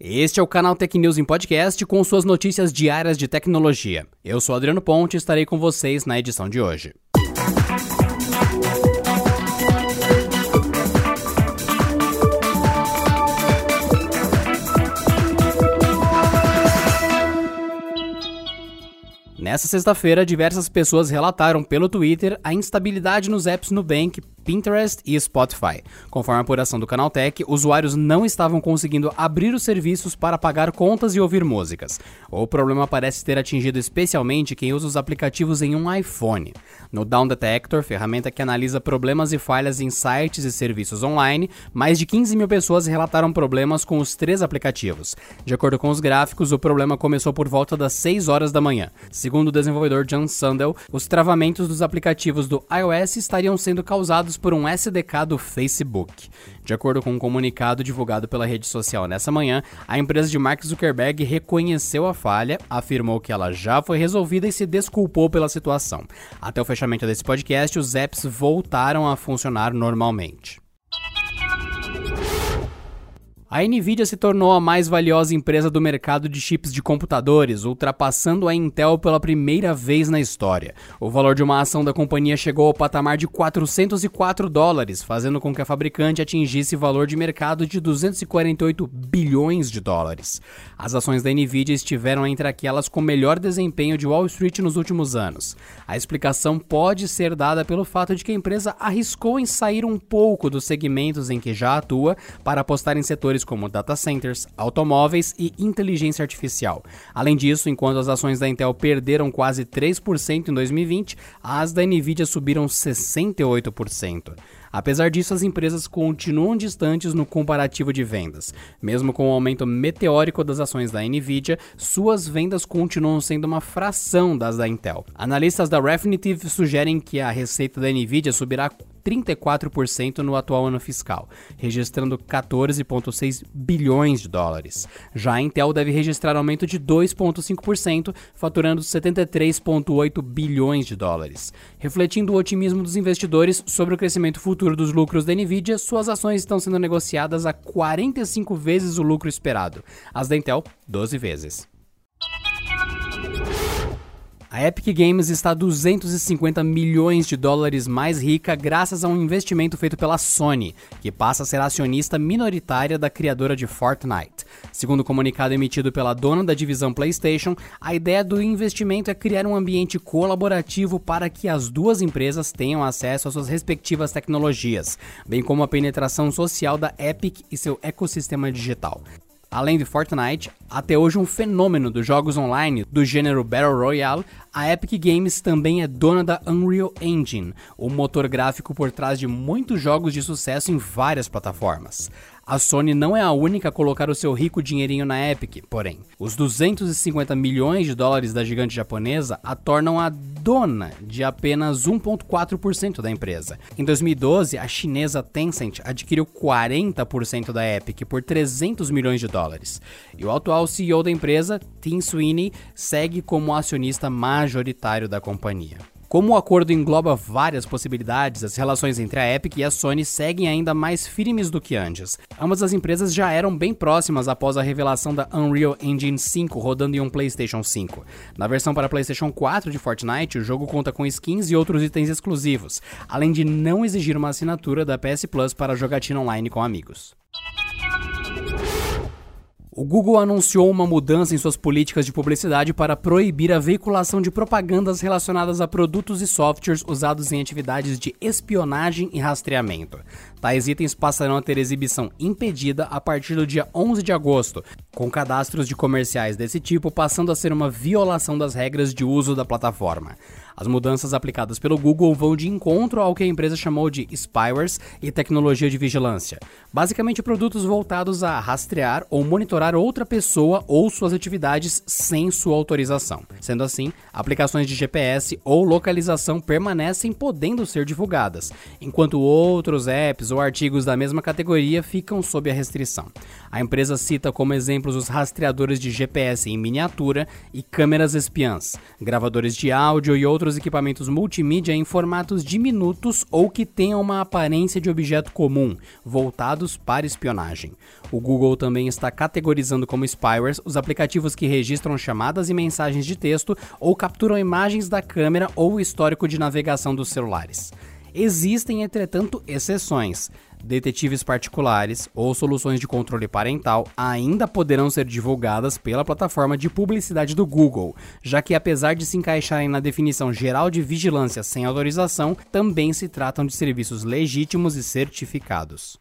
Este é o canal Tech News em podcast com suas notícias diárias de tecnologia. Eu sou Adriano Ponte e estarei com vocês na edição de hoje. Nessa sexta-feira, diversas pessoas relataram pelo Twitter a instabilidade nos apps Nubank, Pinterest e Spotify. Conforme a apuração do Canaltech, usuários não estavam conseguindo abrir os serviços para pagar contas e ouvir músicas. O problema parece ter atingido especialmente quem usa os aplicativos em um iPhone. No Down Detector, ferramenta que analisa problemas e falhas em sites e serviços online, mais de 15 mil pessoas relataram problemas com os três aplicativos. De acordo com os gráficos, o problema começou por volta das 6 horas da manhã. Segundo o desenvolvedor John Sandel, os travamentos dos aplicativos do iOS estariam sendo causados por um SDK do Facebook. De acordo com um comunicado divulgado pela rede social nessa manhã, a empresa de Mark Zuckerberg reconheceu a falha, afirmou que ela já foi resolvida e se desculpou pela situação. Até o fechamento desse podcast, os apps voltaram a funcionar normalmente. A Nvidia se tornou a mais valiosa empresa do mercado de chips de computadores, ultrapassando a Intel pela primeira vez na história. O valor de uma ação da companhia chegou ao patamar de 404 dólares, fazendo com que a fabricante atingisse valor de mercado de 248 bilhões de dólares. As ações da Nvidia estiveram entre aquelas com melhor desempenho de Wall Street nos últimos anos. A explicação pode ser dada pelo fato de que a empresa arriscou em sair um pouco dos segmentos em que já atua para apostar em setores setores como data centers, automóveis e inteligência artificial. Além disso, enquanto as ações da Intel perderam quase 3% em 2020, as da Nvidia subiram 68%. Apesar disso, as empresas continuam distantes no comparativo de vendas. Mesmo com o aumento meteórico das ações da Nvidia, suas vendas continuam sendo uma fração das da Intel. Analistas da Refinitiv sugerem que a receita da Nvidia subirá 34% no atual ano fiscal, registrando 14,6 bilhões de dólares. Já a Intel deve registrar aumento de 2,5%, faturando 73,8 bilhões de dólares. Refletindo o otimismo dos investidores sobre o crescimento futuro dos lucros da Nvidia, suas ações estão sendo negociadas a 45 vezes o lucro esperado, as da Intel, 12 vezes. A Epic Games está 250 milhões de dólares mais rica graças a um investimento feito pela Sony, que passa a ser acionista minoritária da criadora de Fortnite. Segundo o comunicado emitido pela dona da divisão PlayStation, a ideia do investimento é criar um ambiente colaborativo para que as duas empresas tenham acesso às suas respectivas tecnologias, bem como a penetração social da Epic e seu ecossistema digital. Além de Fortnite, até hoje um fenômeno dos jogos online do gênero Battle Royale, a Epic Games também é dona da Unreal Engine, o motor gráfico por trás de muitos jogos de sucesso em várias plataformas. A Sony não é a única a colocar o seu rico dinheirinho na Epic, porém, os 250 milhões de dólares da gigante japonesa a tornam a dona de apenas 1,4% da empresa. Em 2012, a chinesa Tencent adquiriu 40% da Epic por 300 milhões de dólares. E o atual CEO da empresa, Tim Sweeney, segue como acionista majoritário da companhia. Como o acordo engloba várias possibilidades, as relações entre a Epic e a Sony seguem ainda mais firmes do que antes. Ambas as empresas já eram bem próximas após a revelação da Unreal Engine 5 rodando em um PlayStation 5. Na versão para PlayStation 4 de Fortnite, o jogo conta com skins e outros itens exclusivos, além de não exigir uma assinatura da PS Plus para jogatina online com amigos. O Google anunciou uma mudança em suas políticas de publicidade para proibir a veiculação de propagandas relacionadas a produtos e softwares usados em atividades de espionagem e rastreamento. Tais itens passarão a ter exibição impedida a partir do dia 11 de agosto, com cadastros de comerciais desse tipo passando a ser uma violação das regras de uso da plataforma. As mudanças aplicadas pelo Google vão de encontro ao que a empresa chamou de spywares e tecnologia de vigilância. Basicamente, produtos voltados a rastrear ou monitorar outra pessoa ou suas atividades sem sua autorização. Sendo assim, aplicações de GPS ou localização permanecem podendo ser divulgadas, enquanto outros apps ou artigos da mesma categoria ficam sob a restrição. A empresa cita como exemplos os rastreadores de GPS em miniatura e câmeras espiãs, gravadores de áudio e outros equipamentos multimídia em formatos diminutos ou que tenham uma aparência de objeto comum, voltados para espionagem. O Google também está categorizando como spywares os aplicativos que registram chamadas e mensagens de texto ou capturam imagens da câmera ou o histórico de navegação dos celulares. Existem, entretanto, exceções. Detetives particulares ou soluções de controle parental ainda poderão ser divulgadas pela plataforma de publicidade do Google, já que, apesar de se encaixarem na definição geral de vigilância sem autorização, também se tratam de serviços legítimos e certificados.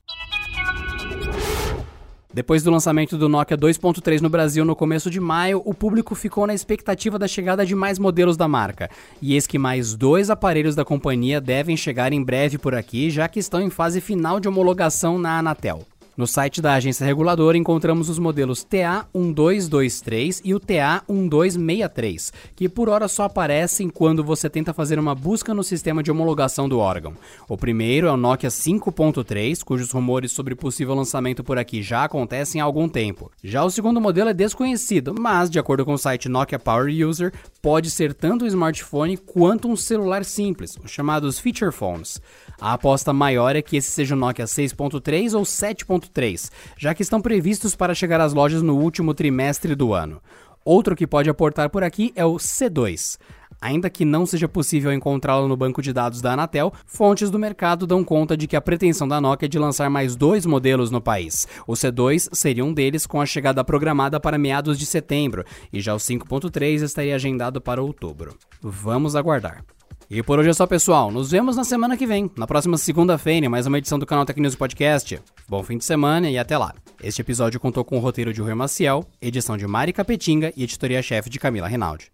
Depois do lançamento do Nokia 2.3 no Brasil no começo de maio, o público ficou na expectativa da chegada de mais modelos da marca. E eis que mais dois aparelhos da companhia devem chegar em breve por aqui, já que estão em fase final de homologação na Anatel. No site da agência reguladora encontramos os modelos TA1223 e o TA1263, que por hora só aparecem quando você tenta fazer uma busca no sistema de homologação do órgão. O primeiro é o Nokia 5.3, cujos rumores sobre possível lançamento por aqui já acontecem há algum tempo. Já o segundo modelo é desconhecido, mas de acordo com o site Nokia Power User, pode ser tanto um smartphone quanto um celular simples, os chamados feature phones. A aposta maior é que esse seja o Nokia 6.3 ou 7.3, já que estão previstos para chegar às lojas no último trimestre do ano. Outro que pode aportar por aqui é o C2. Ainda que não seja possível encontrá-lo no banco de dados da Anatel, fontes do mercado dão conta de que a pretensão da Nokia é de lançar mais dois modelos no país. O C2 seria um deles com a chegada programada para meados de setembro, e já o 5.3 estaria agendado para outubro. Vamos aguardar. E por hoje é só, pessoal. Nos vemos na semana que vem, na próxima segunda-feira, mais uma edição do canal Tecnews Podcast. Bom fim de semana e até lá. Este episódio contou com o roteiro de Rui Maciel, edição de Mari Capetinga e editoria-chefe de Camila Reinaldi.